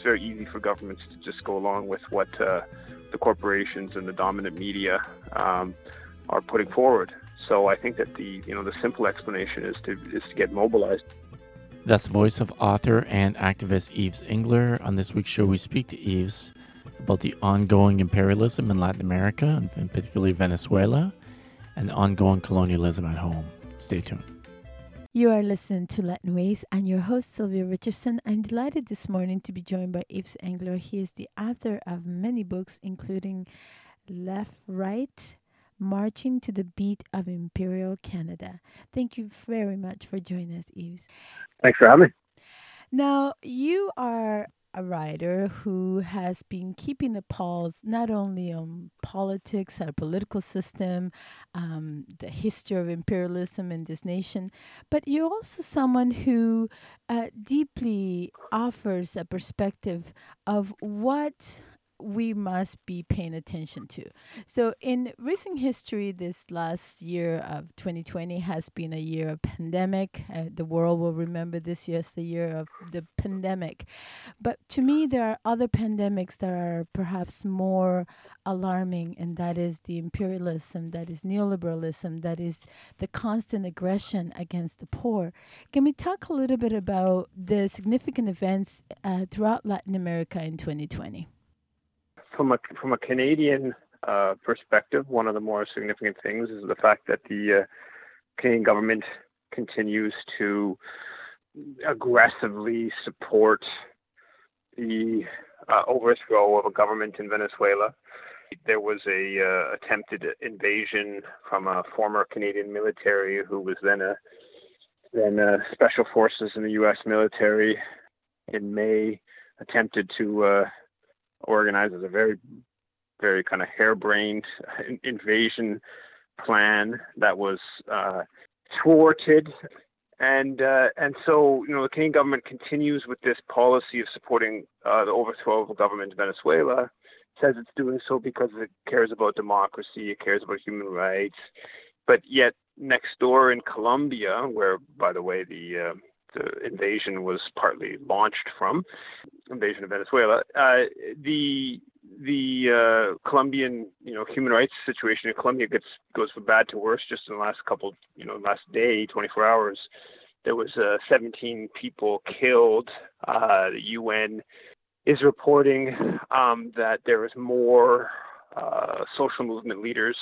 it's very easy for governments to just go along with what uh, the corporations and the dominant media um, are putting forward. So I think that the you know the simple explanation is to is to get mobilized. That's the voice of author and activist Yves Engler. On this week's show, we speak to Yves about the ongoing imperialism in Latin America, and particularly Venezuela, and ongoing colonialism at home. Stay tuned. You are listening to Latin Waves and your host Sylvia Richardson. I'm delighted this morning to be joined by Yves Engler. He is the author of many books, including Left Right, Marching to the Beat of Imperial Canada. Thank you very much for joining us, Yves. Thanks for having me. Now, you are a writer who has been keeping the pulse not only on politics, our political system, um, the history of imperialism in this nation, but you're also someone who uh, deeply offers a perspective of what we must be paying attention to. So, in recent history, this last year of 2020 has been a year of pandemic. Uh, the world will remember this year as the year of the pandemic. But to me, there are other pandemics that are perhaps more alarming, and that is the imperialism, that is neoliberalism, that is the constant aggression against the poor. Can we talk a little bit about the significant events uh, throughout Latin America in 2020? From a from a Canadian uh, perspective, one of the more significant things is the fact that the uh, Canadian government continues to aggressively support the uh, overthrow of a government in Venezuela. There was a uh, attempted invasion from a former Canadian military who was then a then uh, special forces in the U.S. military in May attempted to organized as a very, very kind of harebrained invasion plan that was uh, thwarted. And uh, and so you know the Canadian government continues with this policy of supporting uh, the overthrow of a government in Venezuela. Says it's doing so because it cares about democracy, it cares about human rights, but yet next door in Colombia, where by the way the uh, the invasion was partly launched from, invasion of Venezuela. Uh, the the uh, Colombian, you know, human rights situation in Colombia gets goes from bad to worse just in the last couple, you know, last day, 24 hours. There was uh, 17 people killed. Uh, the UN is reporting um, that there is more uh, social movement leaders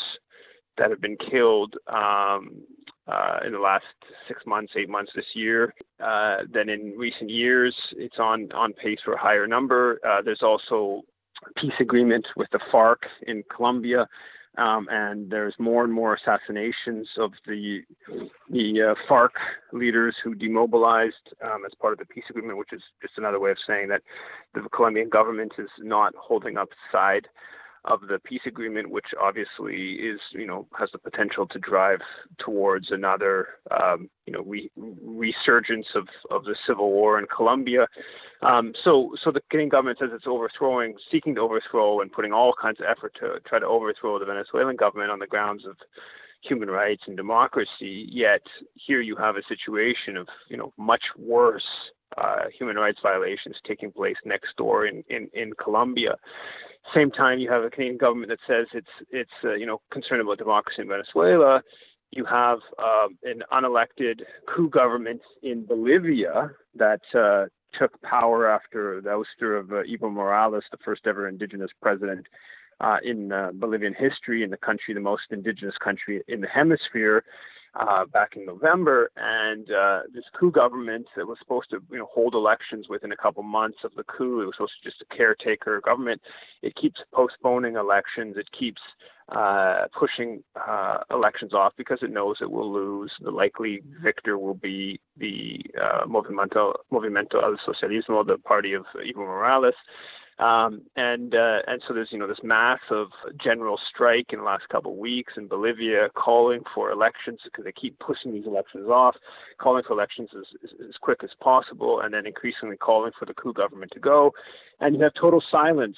that have been killed um, uh, in the last six months, eight months this year uh, than in recent years. It's on, on pace for a higher number. Uh, there's also peace agreement with the FARC in Colombia. Um, and there's more and more assassinations of the the uh, FARC leaders who demobilized um, as part of the peace agreement, which is just another way of saying that the Colombian government is not holding up side of the peace agreement, which obviously is, you know, has the potential to drive towards another, um, you know, re- resurgence of, of the civil war in Colombia. Um, so, so the Canadian government says it's overthrowing, seeking to overthrow, and putting all kinds of effort to try to overthrow the Venezuelan government on the grounds of human rights and democracy. Yet here you have a situation of, you know, much worse uh, human rights violations taking place next door in, in, in Colombia. Same time, you have a Canadian government that says it's it's uh, you know concerned about democracy in Venezuela. You have uh, an unelected coup government in Bolivia that uh, took power after the ouster of uh, Evo Morales, the first ever indigenous president in Bolivian history, in the country, the most indigenous country in the hemisphere uh, back in November, and uh, this coup government that was supposed to you know hold elections within a couple months of the coup. It was supposed to just a caretaker government. It keeps postponing elections. It keeps uh, pushing uh, elections off because it knows it will lose. The likely victor will be the uh, Movimiento al Socialismo, the party of Evo Morales. Um, and uh, and so there's you know this massive general strike in the last couple of weeks in Bolivia, calling for elections because they keep pushing these elections off, calling for elections as, as, as quick as possible, and then increasingly calling for the coup government to go. And you have total silence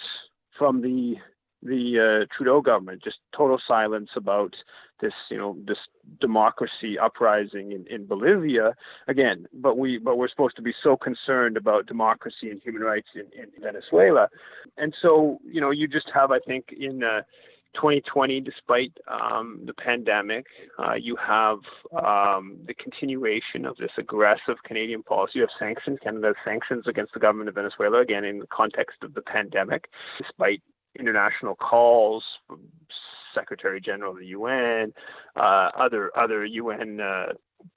from the the uh, Trudeau government, just total silence about this, you know, this democracy uprising in, in Bolivia again. But we, but we're supposed to be so concerned about democracy and human rights in, in Venezuela, and so you know, you just have, I think, in uh, 2020, despite um, the pandemic, uh, you have um, the continuation of this aggressive Canadian policy. You have sanctions, Canada sanctions against the government of Venezuela, again, in the context of the pandemic, despite international calls from Secretary General of the UN, uh, other other UN uh,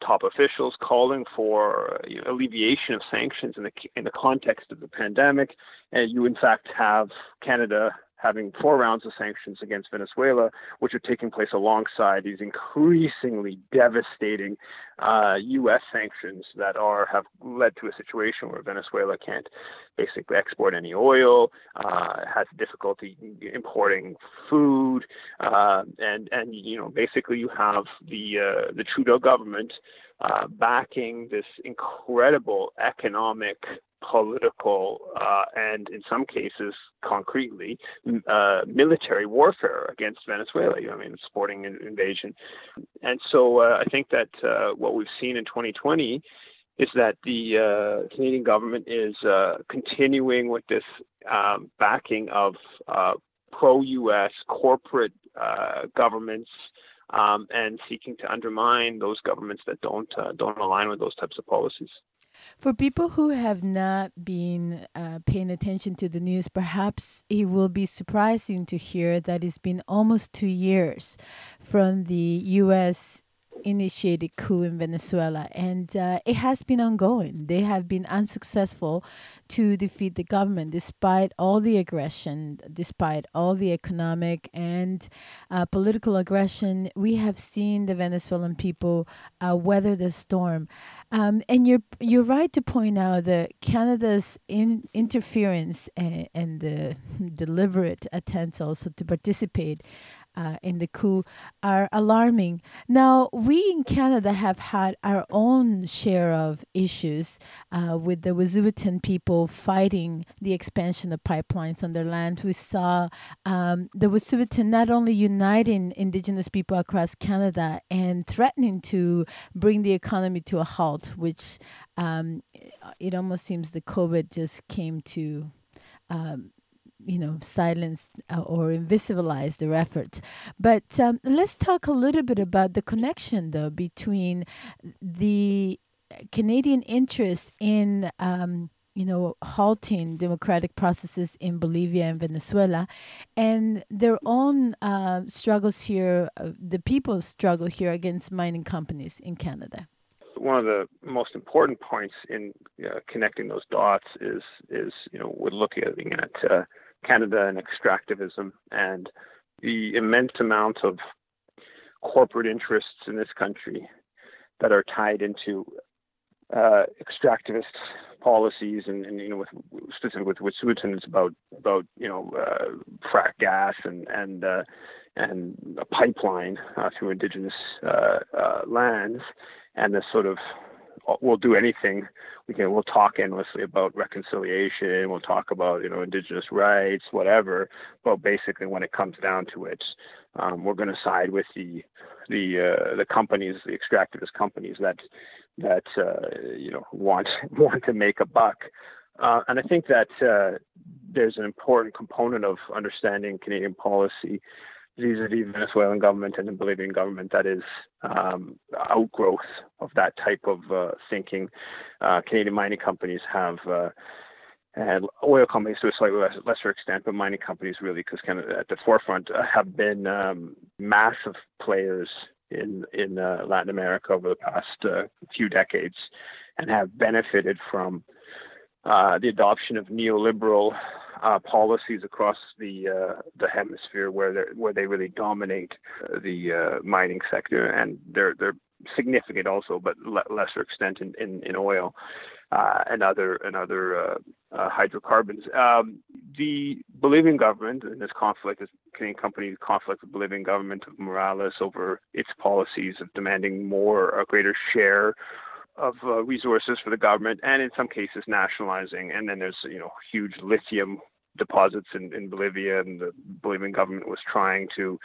top officials calling for you know, alleviation of sanctions in the in the context of the pandemic, and you in fact have Canada having four rounds of sanctions against Venezuela, which are taking place alongside these increasingly devastating uh, U.S. sanctions that are have led to a situation where Venezuela can't basically export any oil, uh, has difficulty importing food, uh, and and you know basically you have the uh, the Trudeau government uh, backing this incredible economic political uh, and, in some cases, concretely, uh, military warfare against Venezuela. You know, I mean, supporting an invasion. And so uh, I think that uh, what we've seen in 2020 is that the uh, Canadian government is uh, continuing with this um, backing of pro-U.S. corporate governments. Um, and seeking to undermine those governments that don't don't align with those types of policies. For people who have not been uh, paying attention to the news, perhaps it will be surprising to hear that it's been almost two years from the U.S initiated coup in Venezuela, and uh, it has been ongoing. They have been unsuccessful to defeat the government despite all the aggression, despite all the economic and uh, political aggression. We have seen the Venezuelan people uh, weather the storm. Um, and you're you're right to point out that Canada's in, interference and, and the deliberate attempts also to participate uh, in the coup are alarming. Now, we in Canada have had our own share of issues uh, with the Wet'suwet'en people fighting the expansion of pipelines on their land. We saw um, the Wet'suwet'en not only uniting Indigenous people across Canada and threatening to bring the economy to a halt, which um, it almost seems the COVID just came to. Um, you know, silence uh, or invisibilize their efforts. But um, let's talk a little bit about the connection, though, between the Canadian interest in. Um, you know, halting democratic processes in Bolivia and Venezuela, and their own uh, struggles here, uh, the people's struggle here against mining companies in Canada one of the most important points in uh, connecting those dots is is you know we're looking at uh, Canada and extractivism and the immense amount of corporate interests in this country that are tied into uh, extractivist policies and, and, you know with specifically with with Wet'suwet'en it's about about you know uh, frack gas and and uh, and a pipeline uh, through indigenous uh, uh, lands and this sort of we'll do anything. We can we'll talk endlessly about reconciliation we'll talk about you know indigenous rights whatever but basically when it comes down to it um, we're going to side with the the uh, the companies the extractivist companies that that uh, you know want want to make a buck. Uh, and I think that uh, there's an important component of understanding Canadian policy vis-a-vis Venezuelan government and the Bolivian government that is um, outgrowth of that type of uh, thinking. Uh, Canadian mining companies have, uh, and oil companies to a slightly less, lesser extent, but mining companies really, because kind of at the forefront, uh, have been um, massive players in in uh, Latin America over the past uh, few decades, and have benefited from the adoption of neoliberal uh, policies across the uh, the hemisphere where they where they really dominate uh, the uh, mining sector, and they're they're significant also, but le- lesser extent in, in, in oil uh, and other and other uh, hydrocarbons. Um, the Bolivian government in this conflict, this Canadian company conflict with Bolivian government of Morales over its policies of demanding more, a greater share of uh, resources for the government, and in some cases nationalizing. And then there's you know huge lithium deposits in, in Bolivia, and the Bolivian government was trying to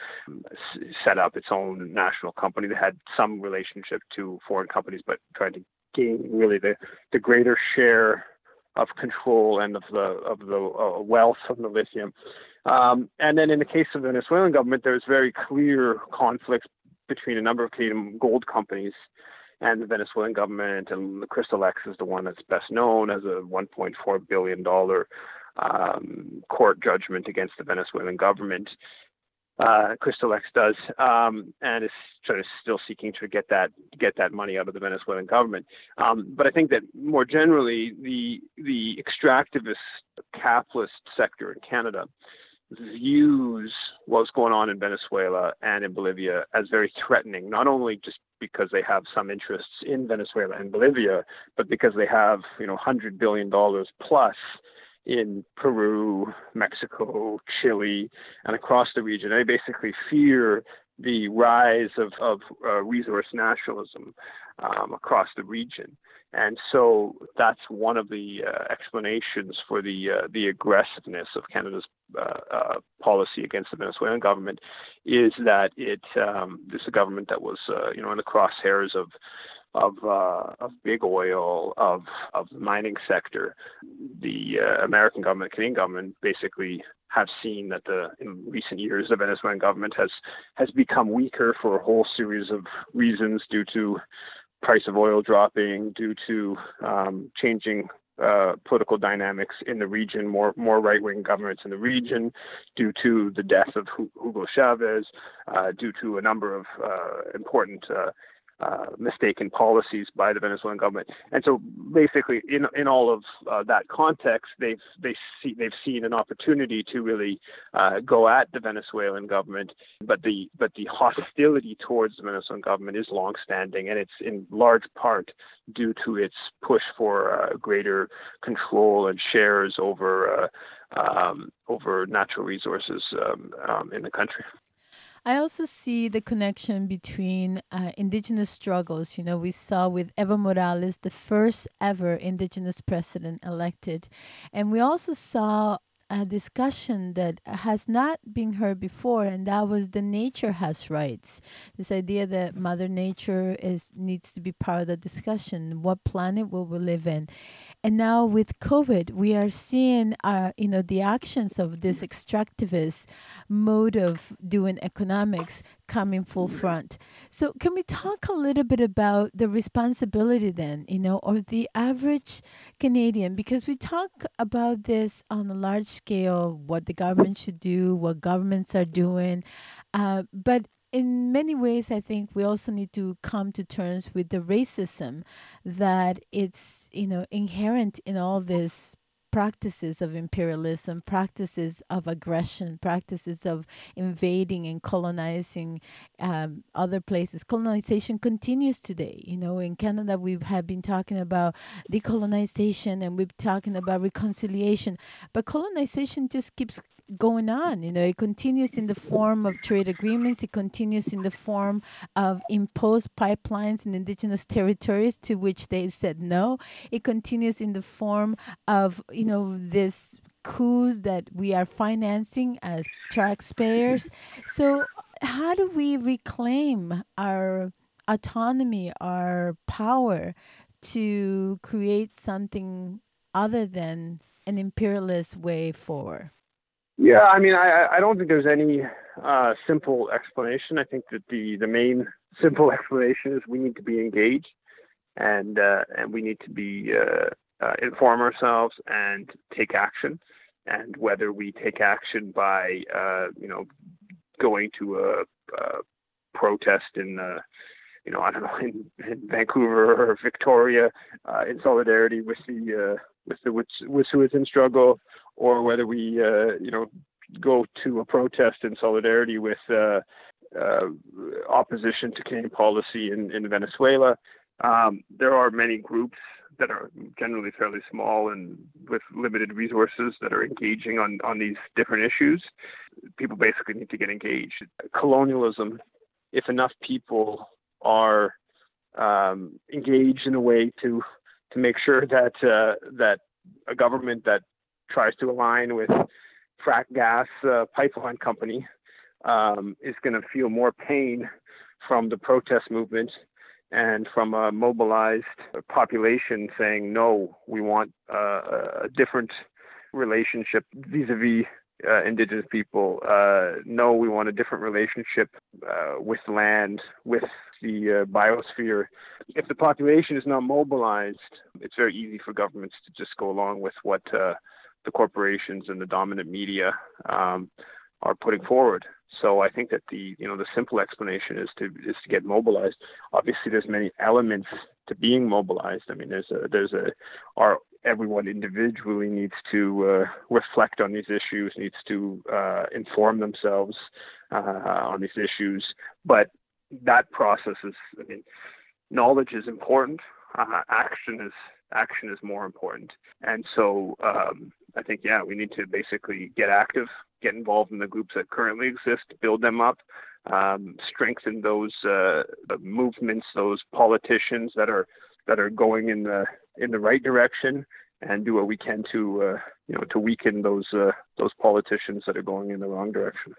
set up its own national company that had some relationship to foreign companies, but trying to gain really the, the greater share of control and of the of the uh, wealth of the lithium. Um, and then in the case of the Venezuelan government, there's very clear conflicts between a number of Canadian gold companies and the Venezuelan government. And the Crystallex is the one that's best known as a 1.4 billion dollar um, court judgment against the Venezuelan government. Uh, Crystallex does, um, and is sort of still seeking to get that get that money out of the Venezuelan government. Um, but I think that more generally, the the extractivist capitalist sector in Canada views what's going on in Venezuela and in Bolivia as very threatening, not only just because they have some interests in Venezuela and Bolivia, but because they have, you know, hundred billion dollars plus in Peru, Mexico, Chile, and across the region. They basically fear the rise of, of uh, resource nationalism um, across the region. And so that's one of the uh, explanations for the uh, the aggressiveness of Canada's uh, uh, policy against the Venezuelan government is that it um, this is a government that was uh, you know in the crosshairs of of uh, of big oil, of of the mining sector, the uh, American government, Canadian government, basically have seen that the in recent years the Venezuelan government has has become weaker for a whole series of reasons due to price of oil dropping, due to um, changing uh, political dynamics in the region, more more right wing governments in the region, due to the death of Hugo Chavez, uh, due to a number of uh, important uh, mistaken policies by the Venezuelan government. And so, basically, in in all of uh, that context, they've they see they've seen an opportunity to really uh, go at the Venezuelan government. But the but the hostility towards the Venezuelan government is longstanding, and it's in large part due to its push for uh, greater control and shares over. Uh, um, over natural resources um, um, in the country. I also see the connection between uh, indigenous struggles. You know, we saw with Evo Morales, the first ever indigenous president elected. And we also saw a discussion that has not been heard before, and that was the nature has rights. This idea that Mother Nature is needs to be part of the discussion. What planet will we live in? And now with COVID, we are seeing, uh, you know, the actions of this extractivist mode of doing economics coming full front. So can we talk a little bit about the responsibility then, you know, or the average Canadian? Because we talk about this on a large scale, what the government should do, what governments are doing, uh, but in many ways, I think we also need to come to terms with the racism that it's you know inherent in all this practices of imperialism, practices of aggression, practices of invading and colonizing um, other places. Colonization continues today. You know, in Canada, we have been talking about decolonization and we're talking about reconciliation, but colonization just keeps going on. You know, it continues in the form of trade agreements. It continues in the form of imposed pipelines in indigenous territories to which they said no. It continues in the form of you know this coups that we are financing as taxpayers. So how do we reclaim our autonomy, our power to create something other than an imperialist way forward? Yeah, I mean, I, I don't think there's any uh, simple explanation. I think that the, the main simple explanation is we need to be engaged, and uh, and we need to be uh, uh, inform ourselves and take action. And whether we take action by uh, you know going to a, a protest in uh, you know I don't know in, in Vancouver or Victoria in solidarity with the with the Wet'suwet'en struggle, or whether we, uh, you know, go to a protest in solidarity with uh, uh, opposition to Canadian policy in, in Venezuela. Um, there are many groups that are generally fairly small and with limited resources that are engaging on, on these different issues. People basically need to get engaged. Colonialism, if enough people are um, engaged in a way to to make sure that uh, that a government that tries to align with frack gas uh, pipeline company um, is going to feel more pain from the protest movement and from a mobilized population saying no, we want uh, a different relationship vis-a-vis uh, indigenous people. Uh, we want a different relationship uh, with land, with the uh, biosphere. If the population is not mobilized, it's very easy for governments to just go along with what uh, the corporations and the dominant media um, are putting forward. So I think that the you know the simple explanation is to is to get mobilized. Obviously, there's many elements to being mobilized. I mean, there's a there's a our everyone individually needs to uh, reflect on these issues, needs to uh, inform themselves uh, on these issues. But that process is, I mean, knowledge is important. Uh, action is action is more important. And so um, I think yeah, we need to basically get active, get involved in the groups that currently exist, build them up, um, strengthen those uh, movements, those politicians that are that are going in the in the right direction, and do what we can to uh, you know to weaken those uh, those politicians that are going in the wrong direction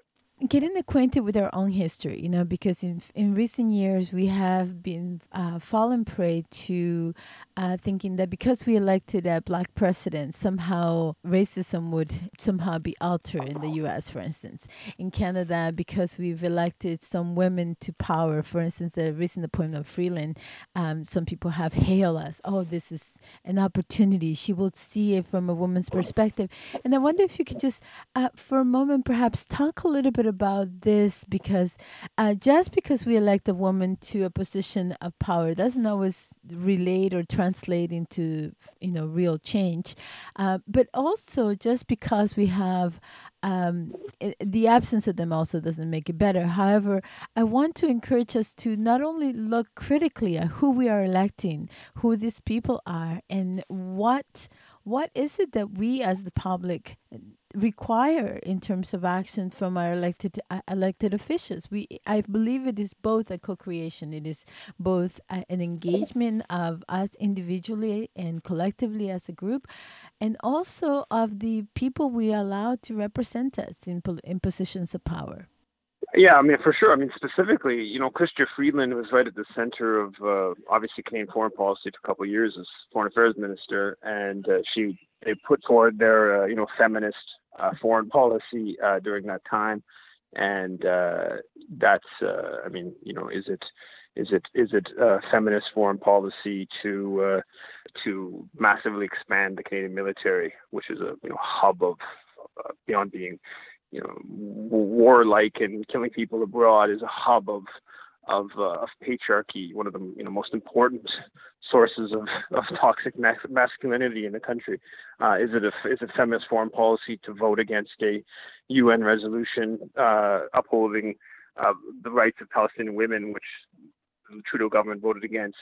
getting acquainted with our own history, you know, because in in recent years we have been uh, fallen prey to uh, thinking that because we elected a black president, somehow racism would somehow be altered in the U.S. For instance, in Canada, because we've elected some women to power. For instance, the recent appointment of Freeland, um, some people have hailed us, "Oh, this is an opportunity." She will see it from a woman's perspective, and I wonder if you could just, uh, for a moment, perhaps talk a little bit about this because uh, just because we elect a woman to a position of power doesn't always relate or translate into you know real change. Uh, but also just because we have um, it, the absence of them also doesn't make it better. However, I want to encourage us to not only look critically at who we are electing, who these people are, and what what is it that we as the public require in terms of action from our elected uh, elected officials. We i believe it is both a co-creation. It is both a, an engagement of us individually and collectively as a group and also of the people we allow to represent us in, in positions of power. Yeah, I mean, for sure. I mean, specifically, you know, Chrystia Freeland was right at the center of uh, obviously Canadian foreign policy for a couple of years as foreign affairs minister, and uh, she they put forward their uh, you know feminist uh, foreign policy uh, during that time, and uh, that's uh, I mean you know is it is it is it uh, feminist foreign policy to to massively expand the Canadian military, which is a you know hub of beyond being you know warlike and killing people abroad is a hub of of, uh, of patriarchy, one of the you know most important sources of, of toxic masculinity in the country. Uh, is it a is it feminist foreign policy to vote against a UN resolution uh, upholding uh, the rights of Palestinian women, which the Trudeau government voted against?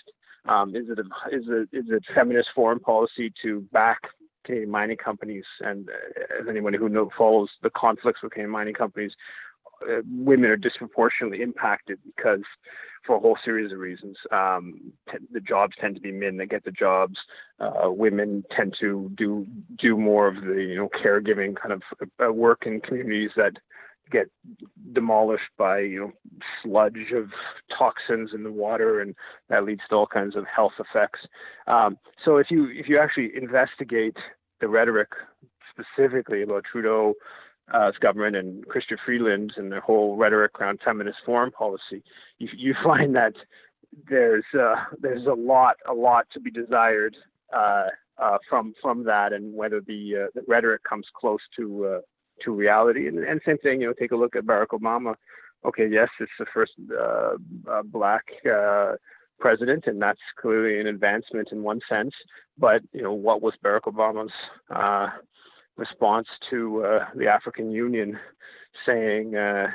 Um, is it a, is it is it feminist foreign policy to back Canadian mining companies? And uh, as anyone who know, follows the conflicts with Canadian mining companies, women are disproportionately impacted because for a whole series of reasons. Um, t- the jobs tend to be men that get the jobs. Uh, women tend to do do more of the you know caregiving kind of uh, work in communities that get demolished by you know sludge of toxins in the water, and that leads to all kinds of health effects. Um, so if you if you actually investigate the rhetoric specifically about Trudeau uh, government and Chrystia Freeland and their whole rhetoric around feminist foreign policy, you, you find that there's uh, there's a lot a lot to be desired uh, uh, from from that, and whether the uh, the rhetoric comes close to uh, to reality. And, and same thing, you know, take a look at Barack Obama. Okay, yes, it's the first black president, and that's clearly an advancement in one sense. But you know, what was Barack Obama's response to uh, the African Union saying, uh,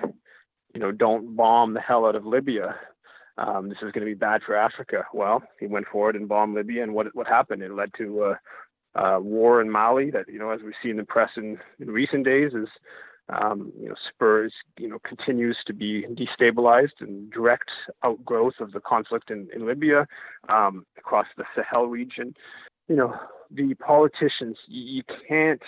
you know, don't bomb the hell out of Libya. Um, this is going to be bad for Africa. Well, he went forward and bombed Libya, and what what happened? It led to uh, uh, war in Mali. That you know, as we see in the press in, in recent days, is um, you know, Spurs, you know, continues to be destabilized and direct outgrowth of the conflict in, in Libya, um, across the Sahel region. You know, the politicians, you, you can't,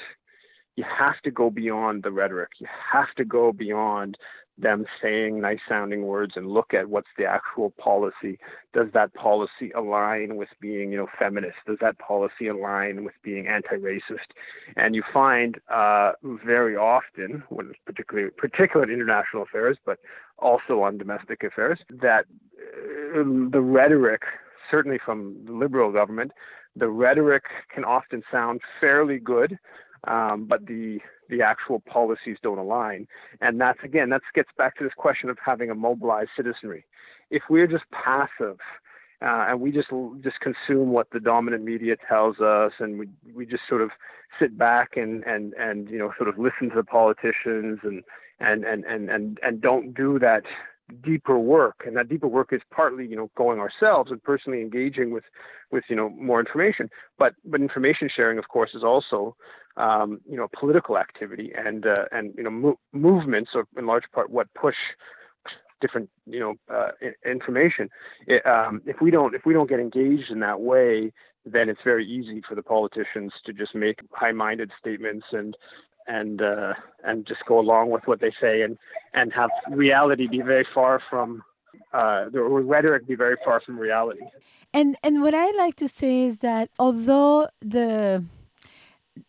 you have to go beyond the rhetoric. You have to go beyond them saying nice sounding words and look at what's the actual policy. Does that policy align with being, you know, feminist? Does that policy align with being anti-racist? And you find uh, very often, when it's particularly particular in international affairs, but also on domestic affairs, that uh, the rhetoric, certainly from the liberal government, the rhetoric can often sound fairly good, um, but the the actual policies don't align. And that's again, that gets back to this question of having a mobilized citizenry. If we're just passive uh, and we just just consume what the dominant media tells us, and we we just sort of sit back and and and you know sort of listen to the politicians and and and and and, and don't do that deeper work and that deeper work is partly you know going ourselves and personally engaging with with you know more information but but information sharing of course is also um, you know, political activity and uh, and you know mo- movements, or in large part, what push different you know uh, information. It, um, if we don't if we don't get engaged in that way, then it's very easy for the politicians to just make high-minded statements and and uh, and just go along with what they say and and have reality be very far from uh, the rhetoric be very far from reality. And and what I like to say is that although the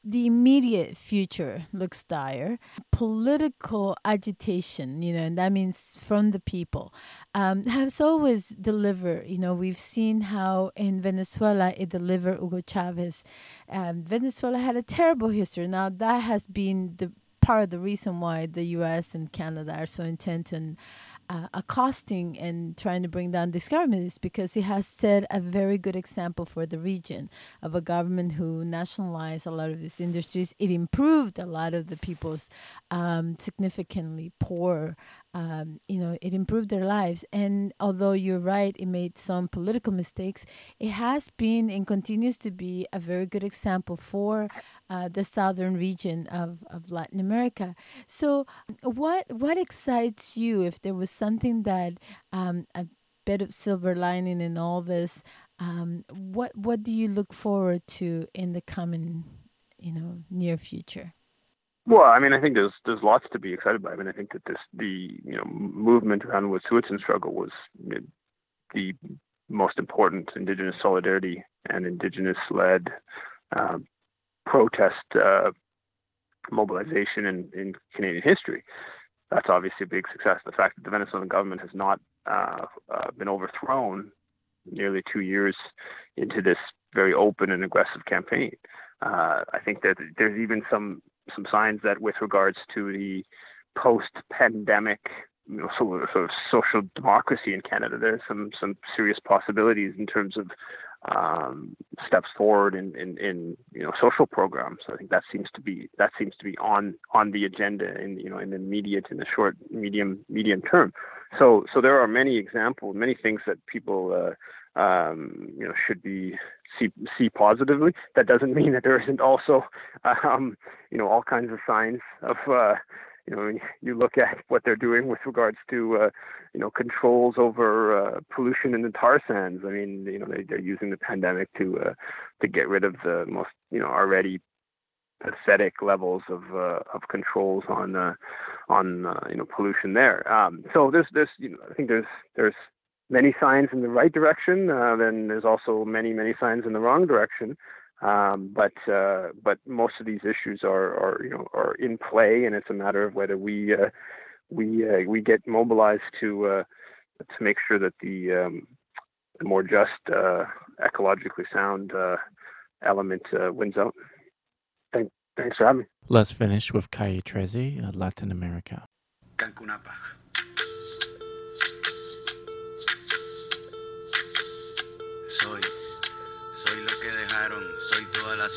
the immediate future looks dire. Political agitation, you know, and that means from the people, um, has always delivered. You know, we've seen how in Venezuela it delivered Hugo Chavez. Um, Venezuela had a terrible history. Now, that has been the part of the reason why the US and Canada are so intent on uh, accosting and trying to bring down this government is because he has set a very good example for the region of a government who nationalized a lot of its industries. It improved a lot of the people's um, significantly poor um, you know, it improved their lives. And although you're right, it made some political mistakes, it has been and continues to be a very good example for uh, the southern region of, of Latin America. So, what what excites you if there was something that um, a bit of silver lining in all this? Um, what what do you look forward to in the coming, you know, near future? Well, I mean, I think there's there's lots to be excited by. I mean, I think that this the you know movement around the Wet'suwet'en struggle was the most important Indigenous solidarity and Indigenous-led um, protest uh, mobilization in, in Canadian history. That's obviously a big success. The fact that the Venezuelan government has not uh, uh, been overthrown nearly two years into this very open and aggressive campaign. Uh, I think that there's even some some signs that with regards to the post-pandemic you know, sort of, sort of social democracy in Canada, there's some some serious possibilities in terms of um, steps forward in, in, in you know social programs. I think that seems to be that seems to be on on the agenda in you know in the immediate in the short medium medium term. So so there are many examples, many things that people uh, um, you know should be see see positively. That doesn't mean that there isn't also, um, you know, all kinds of signs of, uh, you know, you look at what they're doing with regards to, uh, you know, controls over uh, pollution in the tar sands. I mean, you know, they, they're using the pandemic to uh, to get rid of the most, you know, already pathetic levels of uh, of controls on uh, on uh, you know pollution there. Um, so there's there's you know I think there's there's many signs in the right direction. Uh, then there's also many, many signs in the wrong direction. Um, but uh, but most of these issues are, are you know are in play, and it's a matter of whether we uh, we uh, we get mobilized to uh, to make sure that the, um, the more just, uh, ecologically sound element wins out. Thank, thanks for having me. Let's finish with Calle 13, Latin America. Cancunapa.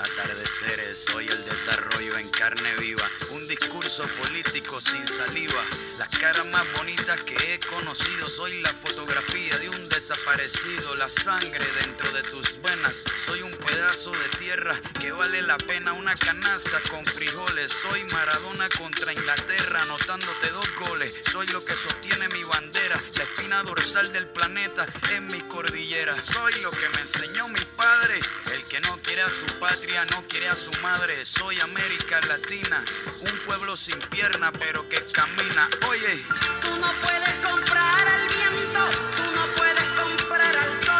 atardeceres. Soy el desarrollo en carne viva, un discurso político sin saliva. Las caras más bonitas que he conocido, soy la fotografía de un desaparecido, la sangre dentro de tus venas. Soy un pedazo de tierra que vale la pena una canasta con frijoles. Soy Maradona contra Inglaterra, anotándote dos goles. Soy lo que sostiene mi bandera, la espina dorsal del planeta en mi cordillera. Soy lo que me enseñó mi padre, el que no quiere a su patria, no quiere a su madre. Soy América Latina, un pueblo sin pierna pero que camina. Oye, Tú no puedes comprar al viento, tú no puedes comprar al sol,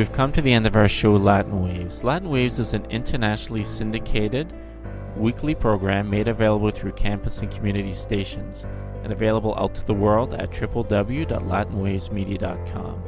We've come to the end of our show, Latin Waves. Latin Waves is an internationally syndicated weekly program made available through campus and community stations and available out to the world at www.latinwavesmedia.com.